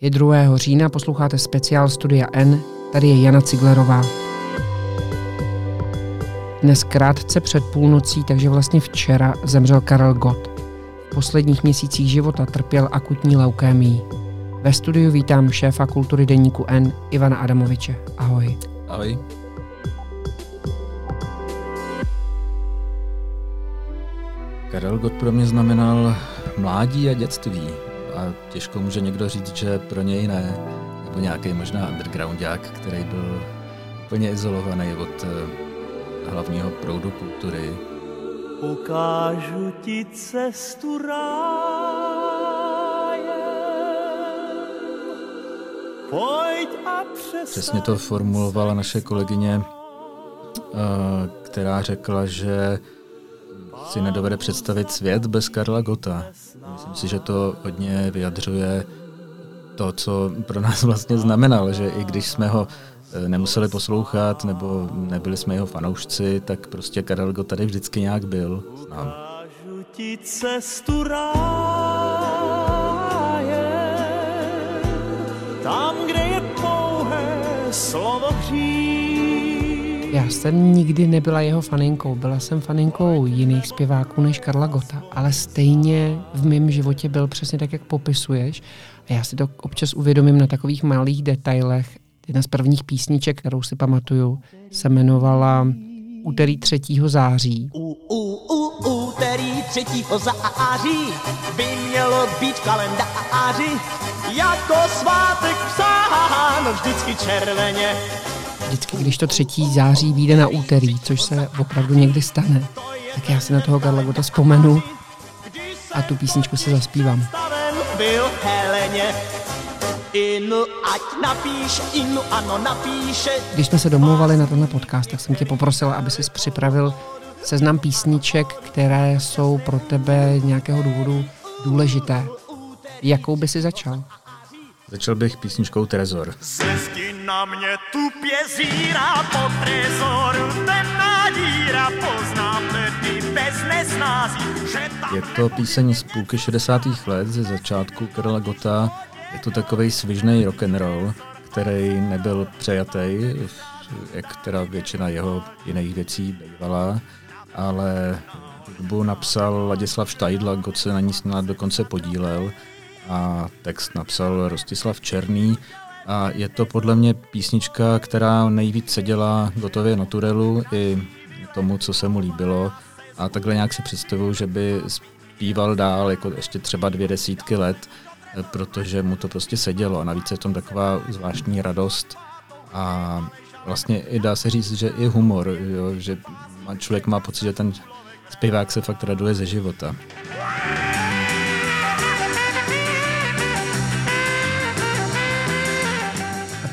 Je 2. října, posloucháte speciál Studia N, tady je Jana Ciglerová. Dnes krátce před půlnocí, takže vlastně včera, zemřel Karel Gott. V posledních měsících života trpěl akutní leukémií. Ve studiu vítám šéfa kultury deníku N, Ivana Adamoviče. Ahoj. Ahoj. Karel Gott pro mě znamenal mládí a dětství. A těžko může někdo říct, že pro něj ne. Nebo nějaký možná undergroundák, který byl úplně izolovaný od eh, hlavního proudu kultury. Ukážu ti cestu Pojď a Přesně to formulovala naše kolegyně, eh, která řekla, že si nedovede představit svět bez Karla Gota. Myslím si, že to hodně vyjadřuje to, co pro nás vlastně znamenal, že i když jsme ho eh, nemuseli poslouchat nebo nebyli jsme jeho fanoušci, tak prostě Karel Gott tady vždycky nějak byl s námi. cestu tam, Já jsem nikdy nebyla jeho faninkou, byla jsem faninkou jiných zpěváků než Karla Gota, ale stejně v mém životě byl přesně tak, jak popisuješ. A já si to občas uvědomím na takových malých detailech. Jedna z prvních písniček, kterou si pamatuju, se jmenovala Úterý 3. září. U, u, u, úterý 3. září by mělo být v kalendáři jako svátek psáno vždycky červeně vždycky, když to třetí září vyjde na úterý, což se opravdu někdy stane, tak já si na toho Karla Gota vzpomenu a tu písničku se zaspívám. Byl Heleně. Inu, ať napíš, inu, ano, napíše. Když jsme se domluvali na tenhle podcast, tak jsem tě poprosil, aby jsi připravil seznam písniček, které jsou pro tebe nějakého důvodu důležité. Jakou by si začal? Začal bych písničkou Trezor. Na mě tupě zírá po trezoru, temná díra, poznám tedy bez neznází, že tam... Je to píseň z půlky 60. let, ze začátku Karla Gota. Je to takový svižný rock and roll, který nebyl přejatý, jak teda většina jeho jiných věcí bývala, ale hudbu napsal Ladislav Štajdla, Gott se na ní snad dokonce podílel a text napsal Rostislav Černý. A je to podle mě písnička, která nejvíc seděla gotově naturelu i tomu, co se mu líbilo. A takhle nějak si představuju, že by zpíval dál jako ještě třeba dvě desítky let, protože mu to prostě sedělo. A navíc je v tom taková zvláštní radost a vlastně i dá se říct, že i humor, jo, že člověk má pocit, že ten zpěvák se fakt raduje ze života.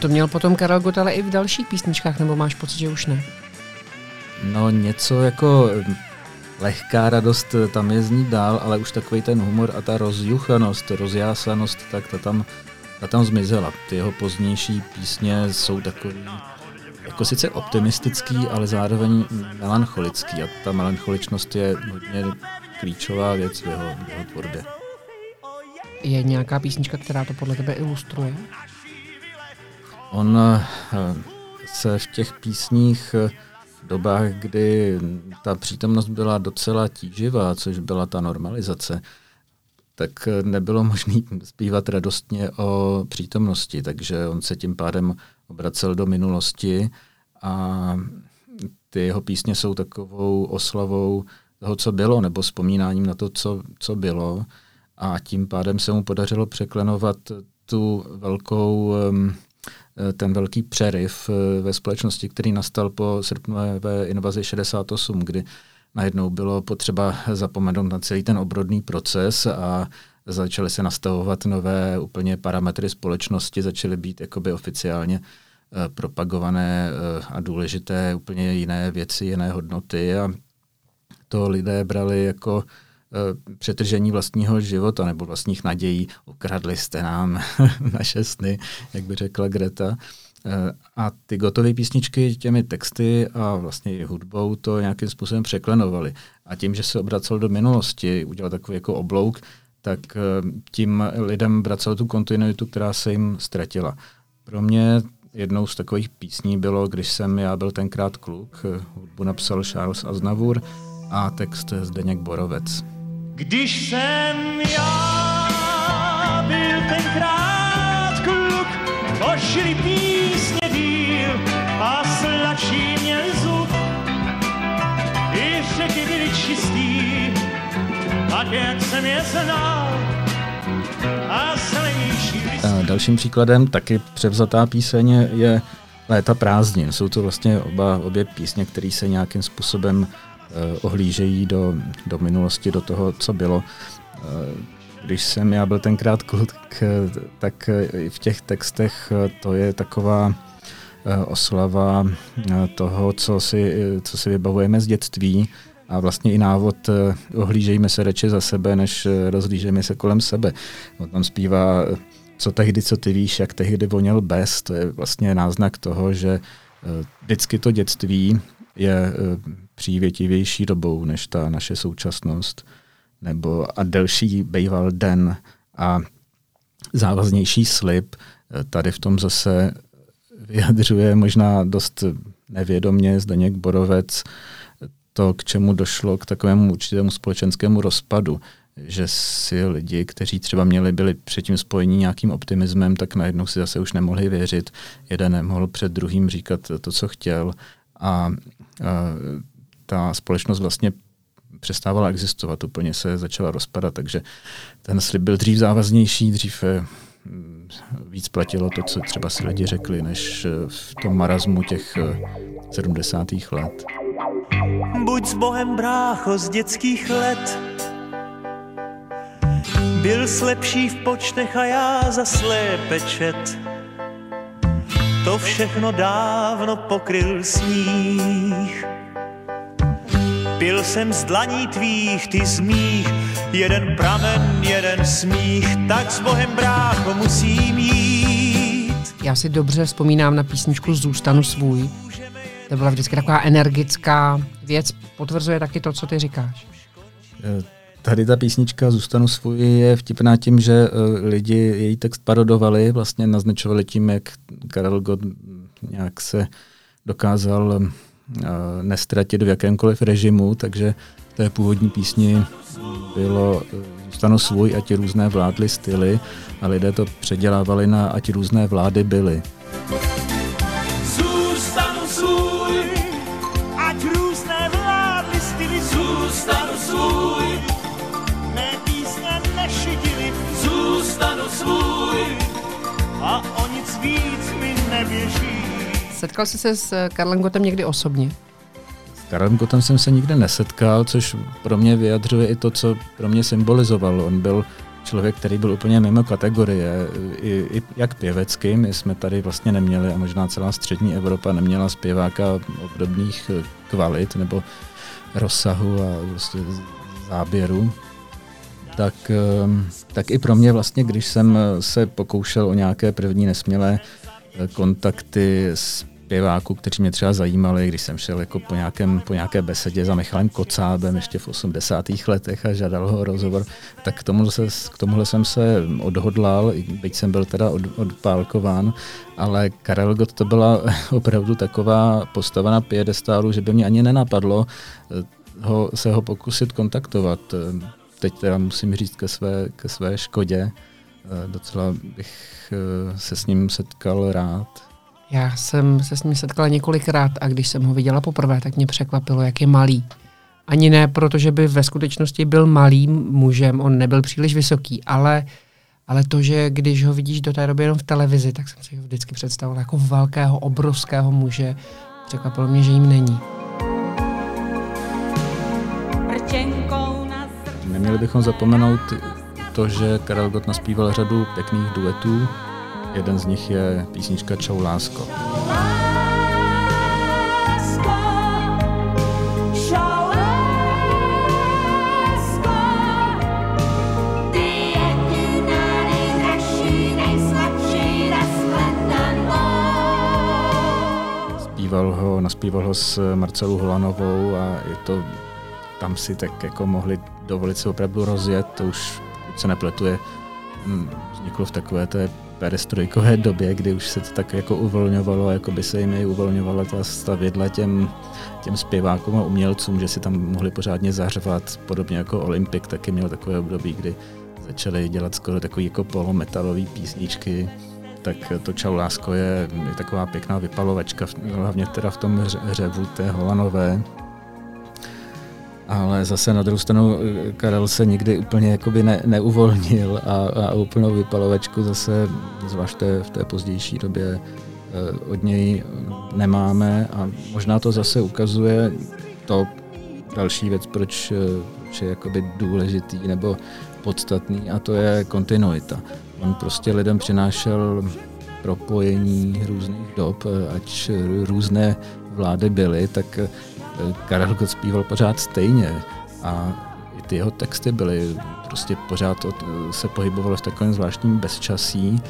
To měl potom Karel Gott, ale i v dalších písničkách, nebo máš pocit, že už ne? No něco jako lehká radost tam je zní dál, ale už takový ten humor a ta rozjuchanost, rozjásanost, tak ta tam, ta tam zmizela. Ty jeho pozdější písně jsou takový jako sice optimistický, ale zároveň melancholický a ta melancholičnost je hodně klíčová věc v jeho, v jeho tvorbě. Je nějaká písnička, která to podle tebe ilustruje? On eh, se v těch písních eh, dobách, kdy ta přítomnost byla docela tíživá, což byla ta normalizace, tak eh, nebylo možné zpívat radostně o přítomnosti, takže on se tím pádem obracel do minulosti a ty jeho písně jsou takovou oslavou toho, co bylo, nebo vzpomínáním na to, co, co bylo. A tím pádem se mu podařilo překlenovat tu velkou um, ten velký přeryv eh, ve společnosti, který nastal po srpnové invazi 68, kdy najednou bylo potřeba zapomenout na celý ten obrodný proces a začaly se nastavovat nové úplně parametry společnosti, začaly být jakoby oficiálně eh, propagované a důležité úplně jiné věci, jiné hodnoty a to lidé brali jako Eh, přetržení vlastního života nebo vlastních nadějí. Ukradli jste nám naše sny, jak by řekla Greta. Eh, a ty gotové písničky těmi texty a vlastně i hudbou to nějakým způsobem překlenovaly. A tím, že se obracel do minulosti, udělal takový jako oblouk, tak tím lidem vracel tu kontinuitu, která se jim ztratila. Pro mě jednou z takových písní bylo, když jsem já byl tenkrát kluk, hudbu napsal Charles Aznavour a text Zdeněk Borovec. Když jsem já byl tenkrát kluk, pošli písně díl a sladší měl zub. I řeky byly čistý, tak jak jsem je znal, a zelenější Dalším příkladem, taky převzatá píseň, je Léta prázdnin. Jsou to vlastně oba, obě písně, které se nějakým způsobem ohlížejí do, do minulosti, do toho, co bylo. Uh, když jsem já byl tenkrát kluk, tak v těch textech to je taková oslava toho, co si, co si vybavujeme z dětství a vlastně i návod ohlížejme se radši za sebe, než rozhlížejme se kolem sebe. On tam zpívá co tehdy, co ty víš, jak tehdy voněl bez, to je vlastně náznak toho, že vždycky to dětství je přívětivější dobou než ta naše současnost, nebo a delší býval den a závaznější slib. Tady v tom zase vyjadřuje možná dost nevědomně Zdeněk Borovec to, k čemu došlo k takovému určitému společenskému rozpadu, že si lidi, kteří třeba měli, byli předtím spojení nějakým optimismem, tak najednou si zase už nemohli věřit. Jeden nemohl před druhým říkat to, co chtěl a, a ta společnost vlastně přestávala existovat, úplně se začala rozpadat, takže ten slib byl dřív závaznější, dřív eh, víc platilo to, co třeba si lidi řekli, než eh, v tom marazmu těch 70. Eh, let. Buď s Bohem brácho z dětských let, byl slepší v počtech a já za slépe. To všechno dávno pokryl sníh. Pil jsem z dlaní tvých, ty z mých, jeden pramen, jeden smích, tak s Bohem brácho musím jít. Já si dobře vzpomínám na písničku Zůstanu svůj. To byla vždycky taková energická věc. Potvrzuje taky to, co ty říkáš. Eh, tady ta písnička Zůstanu svůj je vtipná tím, že uh, lidi její text parodovali, vlastně naznačovali tím, jak Karel Gott nějak se dokázal nestratit v jakémkoliv režimu, takže té původní písni bylo Zůstanu svůj, ať různé vládly styly a lidé to předělávali na ať různé vlády byly. Setkal jsi se s Karlem Gotem někdy osobně? S Karlem Gotem jsem se nikdy nesetkal, což pro mě vyjadřuje i to, co pro mě symbolizoval. On byl člověk, který byl úplně mimo kategorie, i, i jak pěvecky. My jsme tady vlastně neměli, a možná celá střední Evropa neměla zpěváka obdobných kvalit nebo rozsahu a vlastně záběru. Tak, ehm, tak i pro mě vlastně, když jsem se pokoušel o nějaké první nesmělé kontakty s zpěváků, kteří mě třeba zajímali, když jsem šel jako po, nějakém, po nějaké besedě za Michalem Kocábem ještě v 80. letech a žádal ho rozhovor, tak k tomuhle, se, k tomuhle jsem se odhodlal, byť jsem byl teda od, odpálkován, ale Karel Gott to byla opravdu taková postava na piedestálu, že by mě ani nenapadlo eh, ho, se ho pokusit kontaktovat. Teď teda musím říct ke své, ke své škodě, eh, docela bych eh, se s ním setkal rád já jsem se s ním setkala několikrát a když jsem ho viděla poprvé, tak mě překvapilo, jak je malý. Ani ne, protože by ve skutečnosti byl malým mužem, on nebyl příliš vysoký, ale, ale to, že když ho vidíš do té doby jenom v televizi, tak jsem si ho vždycky představoval jako velkého, obrovského muže. Překvapilo mě, že jim není. Neměli bychom zapomenout to, že Karel Gott naspíval řadu pěkných duetů, Jeden z nich je písnička Čau lásko. Zpíval ho, naspíval ho s Marcelou Holanovou a je to, tam si tak jako mohli dovolit se opravdu rozjet, to už se nepletuje, hm, vzniklo v takové té perestrojkové době, kdy už se to tak jako uvolňovalo, jako by se jim i uvolňovala ta stavidla těm, těm zpěvákům a umělcům, že si tam mohli pořádně zařvat, podobně jako Olympik taky měl takové období, kdy začali dělat skoro takový jako polometalový písničky, tak to Čau lásko je, je taková pěkná vypalovačka, hlavně teda v tom hřevu té Holanové, ale zase na druhou stranu eh, Karel se nikdy úplně jakoby ne, neuvolnil a, a úplnou vypalovačku zase, zvlášť v té pozdější době, eh, od něj nemáme a možná to zase ukazuje to další věc, proč, eh, proč je jakoby důležitý nebo podstatný a to je kontinuita. On prostě lidem přinášel propojení různých dob, ať různé vlády byly, tak Karel Gott zpíval pořád stejně a i ty jeho texty byly prostě pořád od, se pohybovalo v takovém zvláštním bezčasí,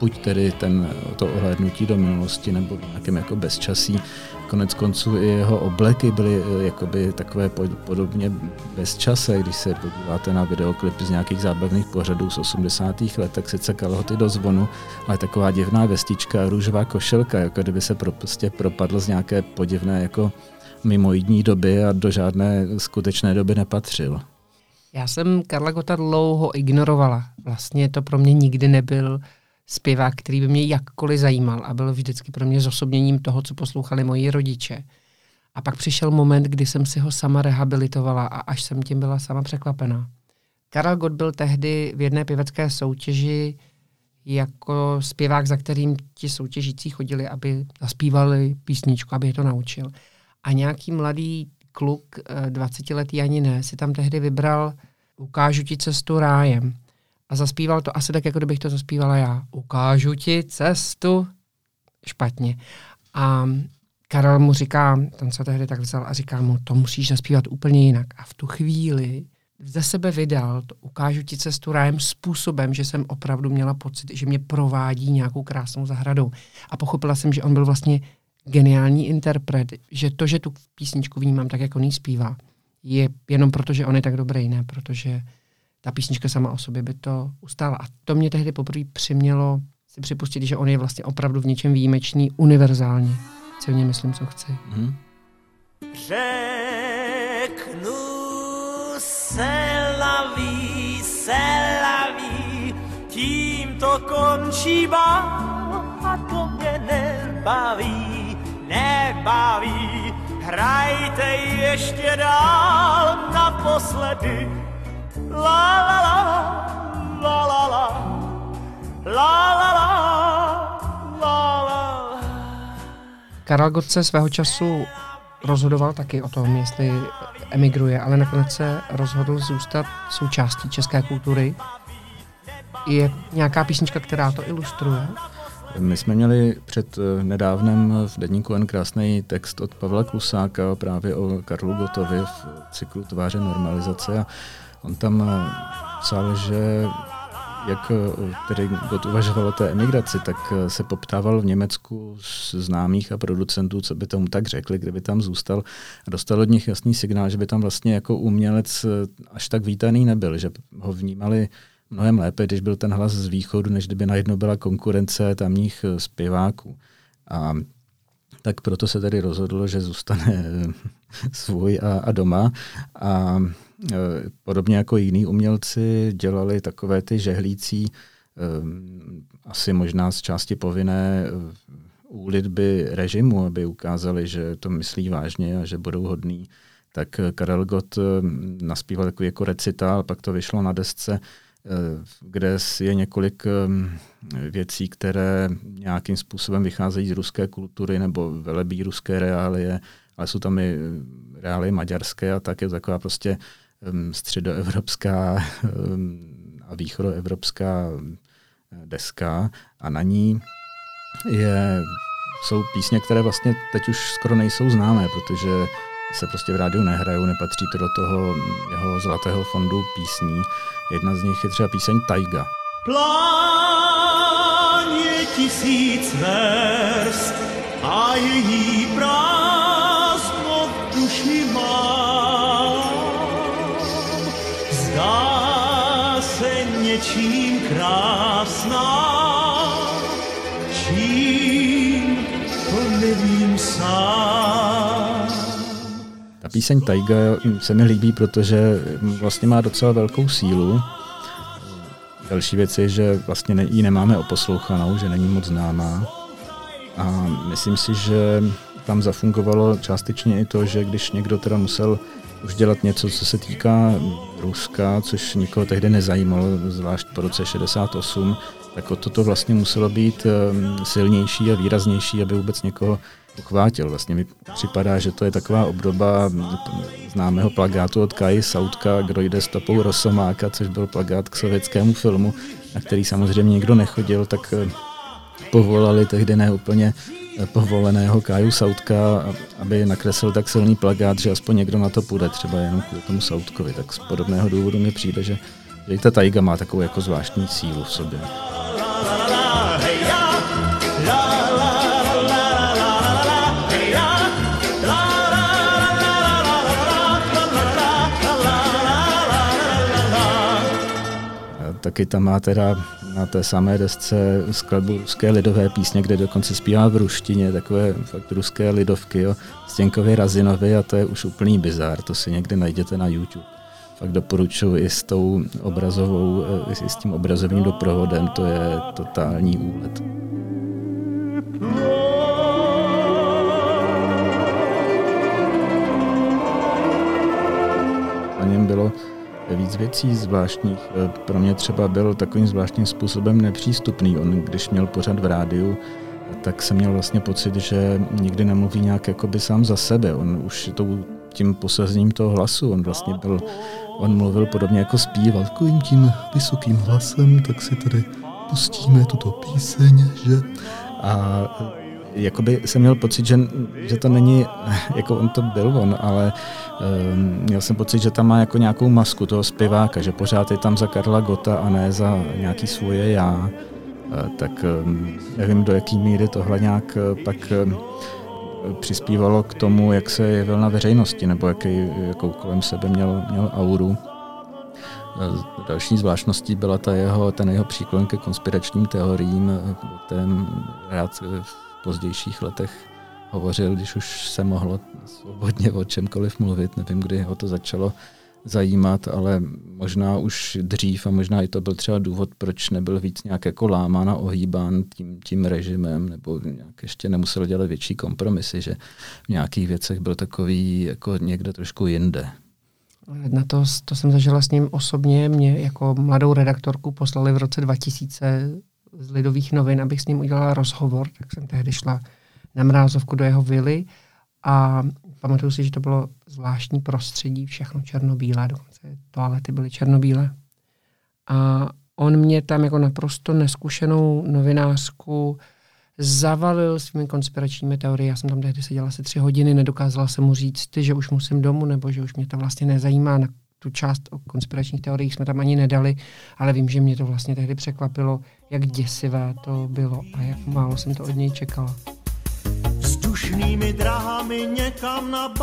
buď tedy ten, to ohlédnutí do minulosti nebo v nějakém jako bezčasí. Konec konců i jeho obleky byly eh, jakoby takové podobně bezčase, když se podíváte na videoklip z nějakých zábavných pořadů z 80. let, tak sice kalhoty do zvonu, ale taková divná vestička růžová košelka, jako kdyby se pro, prostě propadl z nějaké podivné jako mimoidní doby a do žádné skutečné doby nepatřil. Já jsem Karla Gota dlouho ignorovala. Vlastně to pro mě nikdy nebyl zpěvák, který by mě jakkoliv zajímal a byl vždycky pro mě zosobněním toho, co poslouchali moji rodiče. A pak přišel moment, kdy jsem si ho sama rehabilitovala a až jsem tím byla sama překvapená. Karel Gott byl tehdy v jedné pěvecké soutěži jako zpěvák, za kterým ti soutěžící chodili, aby zaspívali písničku, aby je to naučil. A nějaký mladý kluk, 20 eh, ani ne, si tam tehdy vybral Ukážu ti cestu rájem. A zaspíval to asi tak, jako kdybych to zaspívala já. Ukážu ti cestu špatně. A Karel mu říká, ten se tehdy tak vzal a říká mu, to musíš zaspívat úplně jinak. A v tu chvíli ze sebe vydal, to ukážu ti cestu rájem způsobem, že jsem opravdu měla pocit, že mě provádí nějakou krásnou zahradou. A pochopila jsem, že on byl vlastně geniální interpret, že to, že tu písničku vnímám tak, jak on ji zpívá, je jenom proto, že on je tak dobrý, ne protože ta písnička sama o sobě by to ustála. A to mě tehdy poprvé přimělo si připustit, že on je vlastně opravdu v něčem výjimečný, univerzální. Silně myslím, co chci. Hmm. Řeknu se laví, se laví, tím to končí bál a to mě nebaví nebaví. Hrajte ještě dál naposledy. La la la, la la la, la la la, la la. Karel Gott se svého času rozhodoval taky o tom, jestli emigruje, ale nakonec se rozhodl zůstat součástí české kultury. Je nějaká písnička, která to ilustruje? My jsme měli před eh, nedávnem v Deníku N krásný text od Pavla Klusáka právě o Karlu Gotovi v cyklu Tváře normalizace a on tam eh, psal, že jak eh, tedy Gott uvažoval o té emigraci, tak se poptával v Německu z známých a producentů, co by tomu tak řekli, kdyby tam zůstal. A dostal od nich jasný signál, že by tam vlastně jako umělec až tak vítaný nebyl, že ho vnímali mnohem lépe, když byl ten hlas z východu, než kdyby najednou byla konkurence tamních eh, zpěváků. A tak proto se tedy rozhodlo, že zůstane eh, svůj a, a doma. A e, podobně jako jiní umělci dělali takové ty žehlící, e, asi možná z části povinné úlitby režimu, aby ukázali, že to myslí vážně a že budou hodní. Tak Karel Gott naspíval takový jako recitál, pak to vyšlo na desce kde je několik věcí, které nějakým způsobem vycházejí z ruské kultury nebo velebí ruské reálie, ale jsou tam i reálie maďarské a tak je taková prostě středoevropská a východoevropská deska. A na ní je, jsou písně, které vlastně teď už skoro nejsou známé, protože se prostě v rádiu nehrajou, nepatří to do toho jeho zlatého fondu písní. Jedna z nich je třeba píseň Taiga. Plán je tisíc verst a její prázdno duši mám. Zdá se něčím krásná, píseň Taiga se mi líbí, protože vlastně má docela velkou sílu. Další věc je, že vlastně ji nemáme oposlouchanou, že není moc známá. A myslím si, že tam zafungovalo částečně i to, že když někdo teda musel už dělat něco, co se týká Ruska, což nikoho tehdy nezajímalo, zvlášť po roce 68, tak o toto vlastně muselo být ehm, silnější a výraznější, aby vůbec někoho uchvátil. Vlastně mi připadá, že to je taková obdoba známého plagátu od Kai Sautka, kdo jde stopou Rosomáka, což byl plagát k sovětskému filmu, na který samozřejmě nikdo nechodil, tak eh, povolali tehdy ne úplně eh, povoleného Kaju Sautka, aby nakreslil tak silný plagát, že aspoň někdo na to půjde, třeba jenom kvůli tomu Sautkovi. Tak z podobného důvodu mi přijde, že, že i ta Taiga má takovou jako zvláštní sílu v sobě. Taky tam má teda na té samé desce skladbu ruské lidové písně, kde dokonce zpívá v ruštině, takové fakt ruské lidovky, jo, Stěnkově Razinovi a to je už úplný bizár, to si někde najděte na YouTube. Fakt doporučuji i s tou obrazovou, eh, i s tím obrazovým doprovodem, to je totální úlet. Bylo víc věcí zvláštních. E, pro mě třeba byl takovým zvláštním způsobem nepřístupný. On, když měl pořad v rádiu, tak jsem měl vlastně pocit, že nikdy nemluví nějak jakoby sám za sebe. On už tou, tím posazením toho hlasu, on vlastně byl, on mluvil podobně jako zpíval, takovým tím vysokým hlasem, tak si tady pustíme tuto píseň, že? A jakoby jsem měl pocit, že, že to není, jako on to byl on, ale um, měl jsem pocit, že tam má jako nějakou masku toho zpěváka, že pořád je tam za Karla Gota a ne za nějaký svoje já. Uh, tak um, nevím, do jaký míry tohle nějak uh, pak um, přispívalo k tomu, jak se jevil na veřejnosti, nebo jaký, jakou kolem sebe měl, měl auru. Další zvláštností byla ta jeho, ten jeho příklon ke konspiračním teoriím, kterém rád pozdějších letech hovořil, když už se mohlo svobodně o čemkoliv mluvit. Nevím, kdy ho to začalo zajímat, ale možná už dřív a možná i to byl třeba důvod, proč nebyl víc nějak jako lámán a ohýbán tím, tím režimem, nebo nějak ještě nemusel dělat větší kompromisy, že v nějakých věcech byl takový jako někde trošku jinde. Na to, to jsem zažila s ním osobně. Mě jako mladou redaktorku poslali v roce 2000 z Lidových novin, abych s ním udělala rozhovor, tak jsem tehdy šla na mrázovku do jeho vily a pamatuju si, že to bylo zvláštní prostředí, všechno černobílé, dokonce toalety byly černobílé. A on mě tam jako naprosto neskušenou novinářku zavalil svými konspiračními teoriemi. Já jsem tam tehdy seděla asi tři hodiny, nedokázala jsem mu říct, že už musím domů, nebo že už mě to vlastně nezajímá, tu část o konspiračních teoriích jsme tam ani nedali, ale vím, že mě to vlastně tehdy překvapilo, jak děsivé to bylo a jak málo jsem to od něj čekala. Vzdušnými drahami někam na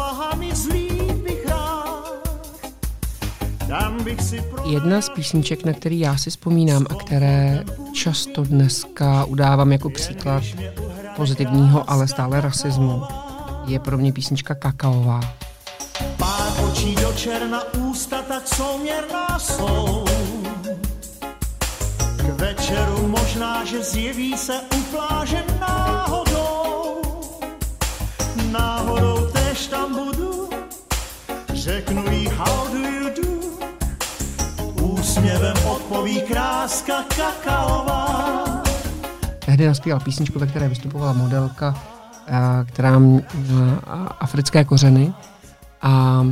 si pro... Jedna z písniček, na který já si vzpomínám a které často dneska udávám jako příklad pozitivního, ale stále rasismu, je pro mě písnička Kakaová. Očí do černa, ústa tak souměrná jsou. K večeru možná, že zjeví se u pláže náhodou. Náhodou tež tam budu, řeknu jí how do you do. Úsměvem odpoví kráska kakaová. Tehdy naspíval písničku, ve které vystupovala modelka, eh, která měla africké kořeny a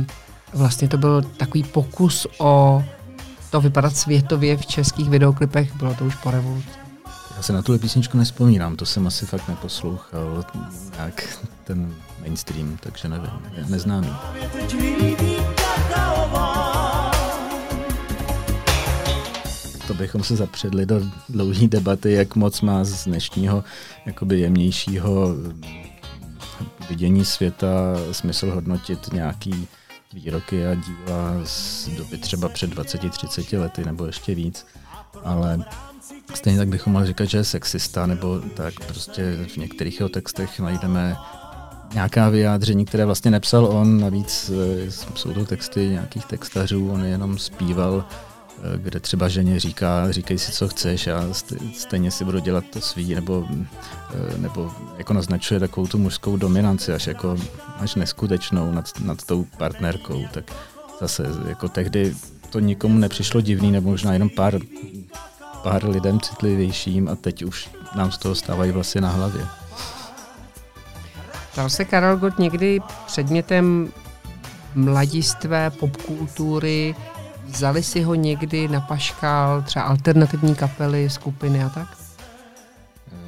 vlastně to byl takový pokus o to vypadat světově v českých videoklipech, bylo to už po revoluci. Já se na tuhle písničku nespomínám, to jsem asi fakt neposlouchal jak ten mainstream, takže nevím, neznámý. To bychom se zapředli do dlouhé debaty, jak moc má z dnešního jakoby jemnějšího vidění světa smysl hodnotit nějaký výroky a díla z doby třeba před 20-30 lety nebo ještě víc. Ale Stejně tak bychom mohli říkat, že je sexista, nebo tak prostě v některých jeho textech najdeme nějaká vyjádření, které vlastně nepsal on, navíc eh, jsou to texty nějakých textařů, on jenom zpíval, kde třeba ženě říká, říkej si, co chceš a stejně si budu dělat to svý, nebo, eh, nebo jako naznačuje takovou tu mužskou dominanci, až jako až neskutečnou nad, nad tou partnerkou, tak zase jako tehdy to nikomu nepřišlo divný, nebo možná jenom pár, pár lidem citlivějším a teď už nám z toho stávají vlastně na hlavě. Stal se Karel Gott někdy předmětem mladistvé popkultury? Vzali si ho někdy na paškál třeba alternativní kapely, skupiny a tak?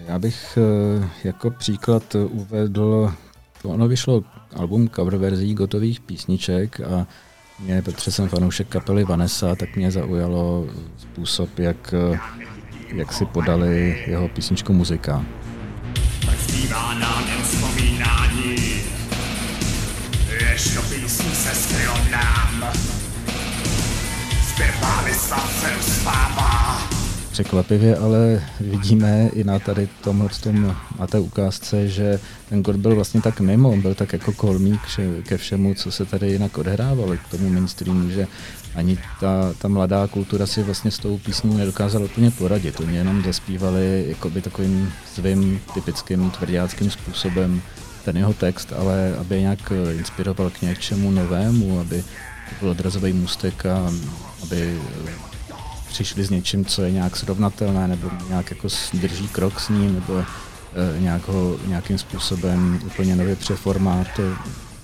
Já bych eh, jako příklad uvedl, ono vyšlo album cover verzí gotových písniček a mě, protože jsem fanoušek kapely Vanessa, tak mě zaujalo způsob, jak, eh, jak si podali jeho písničku muzika. Tak zpívá nám jen vzpomínání, písní se skrylo nám. Překvapivě ale vidíme i na tady tomhle tom, na té ukázce, že ten God byl vlastně tak mimo, on byl tak jako kolmík ke všemu, co se tady jinak odehrávalo, k tomu mainstreamu, že ani ta, ta mladá kultura si vlastně s tou písní nedokázala úplně poradit. Oni jenom zaspívali jakoby takovým svým typickým tvrdáckým způsobem ten jeho text, ale aby nějak inspiroval k něčemu novému, aby to byl odrazový můstek a aby přišli s něčím, co je nějak srovnatelné, nebo nějak jako drží krok s ním, nebo e, nějak ho nějakým způsobem úplně nově přeformát,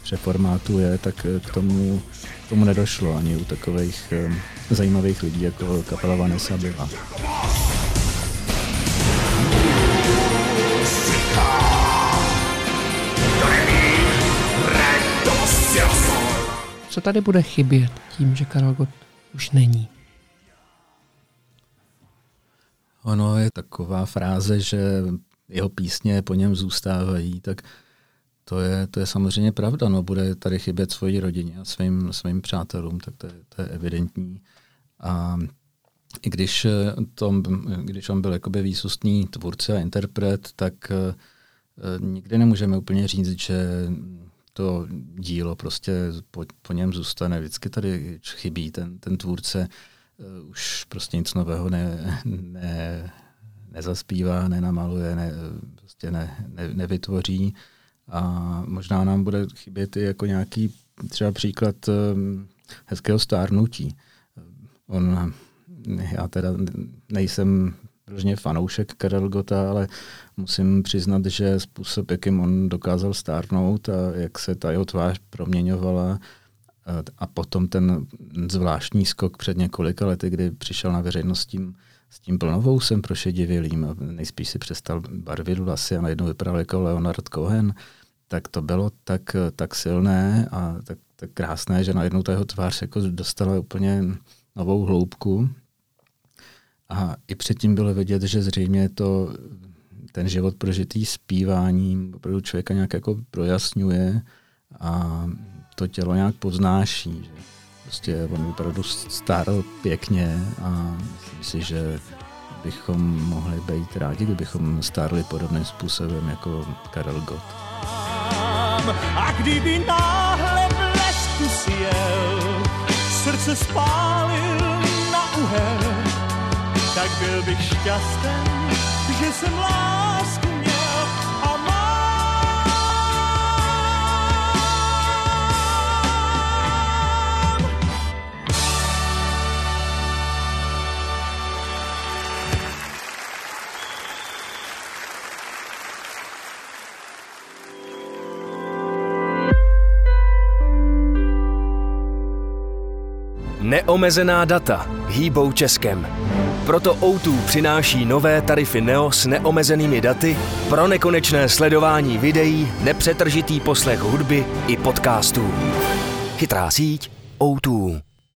přeformátuje, tak k tomu, k tomu nedošlo ani u takových zajímavých lidí, jako kapela Vanessa byla. Co tady bude chybět tím, že Karel Gott už není? Ono je taková fráze, že jeho písně po něm zůstávají, tak to je, to je samozřejmě pravda. No, bude tady chybět svoji rodině a svým, svým přátelům, tak to je, to je evidentní. A i když, to, když on byl jakoby výsostný tvůrce a interpret, tak uh, nikdy nemůžeme úplně říct, že to dílo prostě po, po něm zůstane. Vždycky tady chybí ten, ten tvůrce, uh, už prostě nic nového ne, ne, nezaspívá, nenamaluje, ne, prostě ne, ne, nevytvoří. A možná nám bude chybět i jako nějaký třeba příklad um, hezkého stárnutí. On, já teda nejsem vyloženě fanoušek Karel Gota, ale musím přiznat, že způsob, jakým on dokázal stárnout a jak se ta jeho tvář proměňovala, a potom ten zvláštní skok před několika lety, kdy přišel na veřejnost s tím, s tím plnovousem prošedivělým a nejspíš si přestal barvit vlasy a najednou vypadal jako Leonard Cohen, tak to bylo tak, tak silné a tak, tak krásné, že najednou ta jeho tvář jako dostala úplně novou hloubku. A i předtím bylo vidět, že zřejmě to ten život prožitý zpíváním opravdu člověka nějak jako projasňuje a to tělo nějak poznáší. Že prostě on opravdu stárl pěkně a myslím si, že bychom mohli být rádi, kdybychom stárli podobným způsobem jako Karel Gott. A kdyby náhle blesku sjel, srdce spálil tak byl bych šťastný, že jsem lásku Neomezená data hýbou Českem. Proto O2 přináší nové tarify Neo s neomezenými daty pro nekonečné sledování videí, nepřetržitý poslech hudby i podcastů. Chytrá síť O2.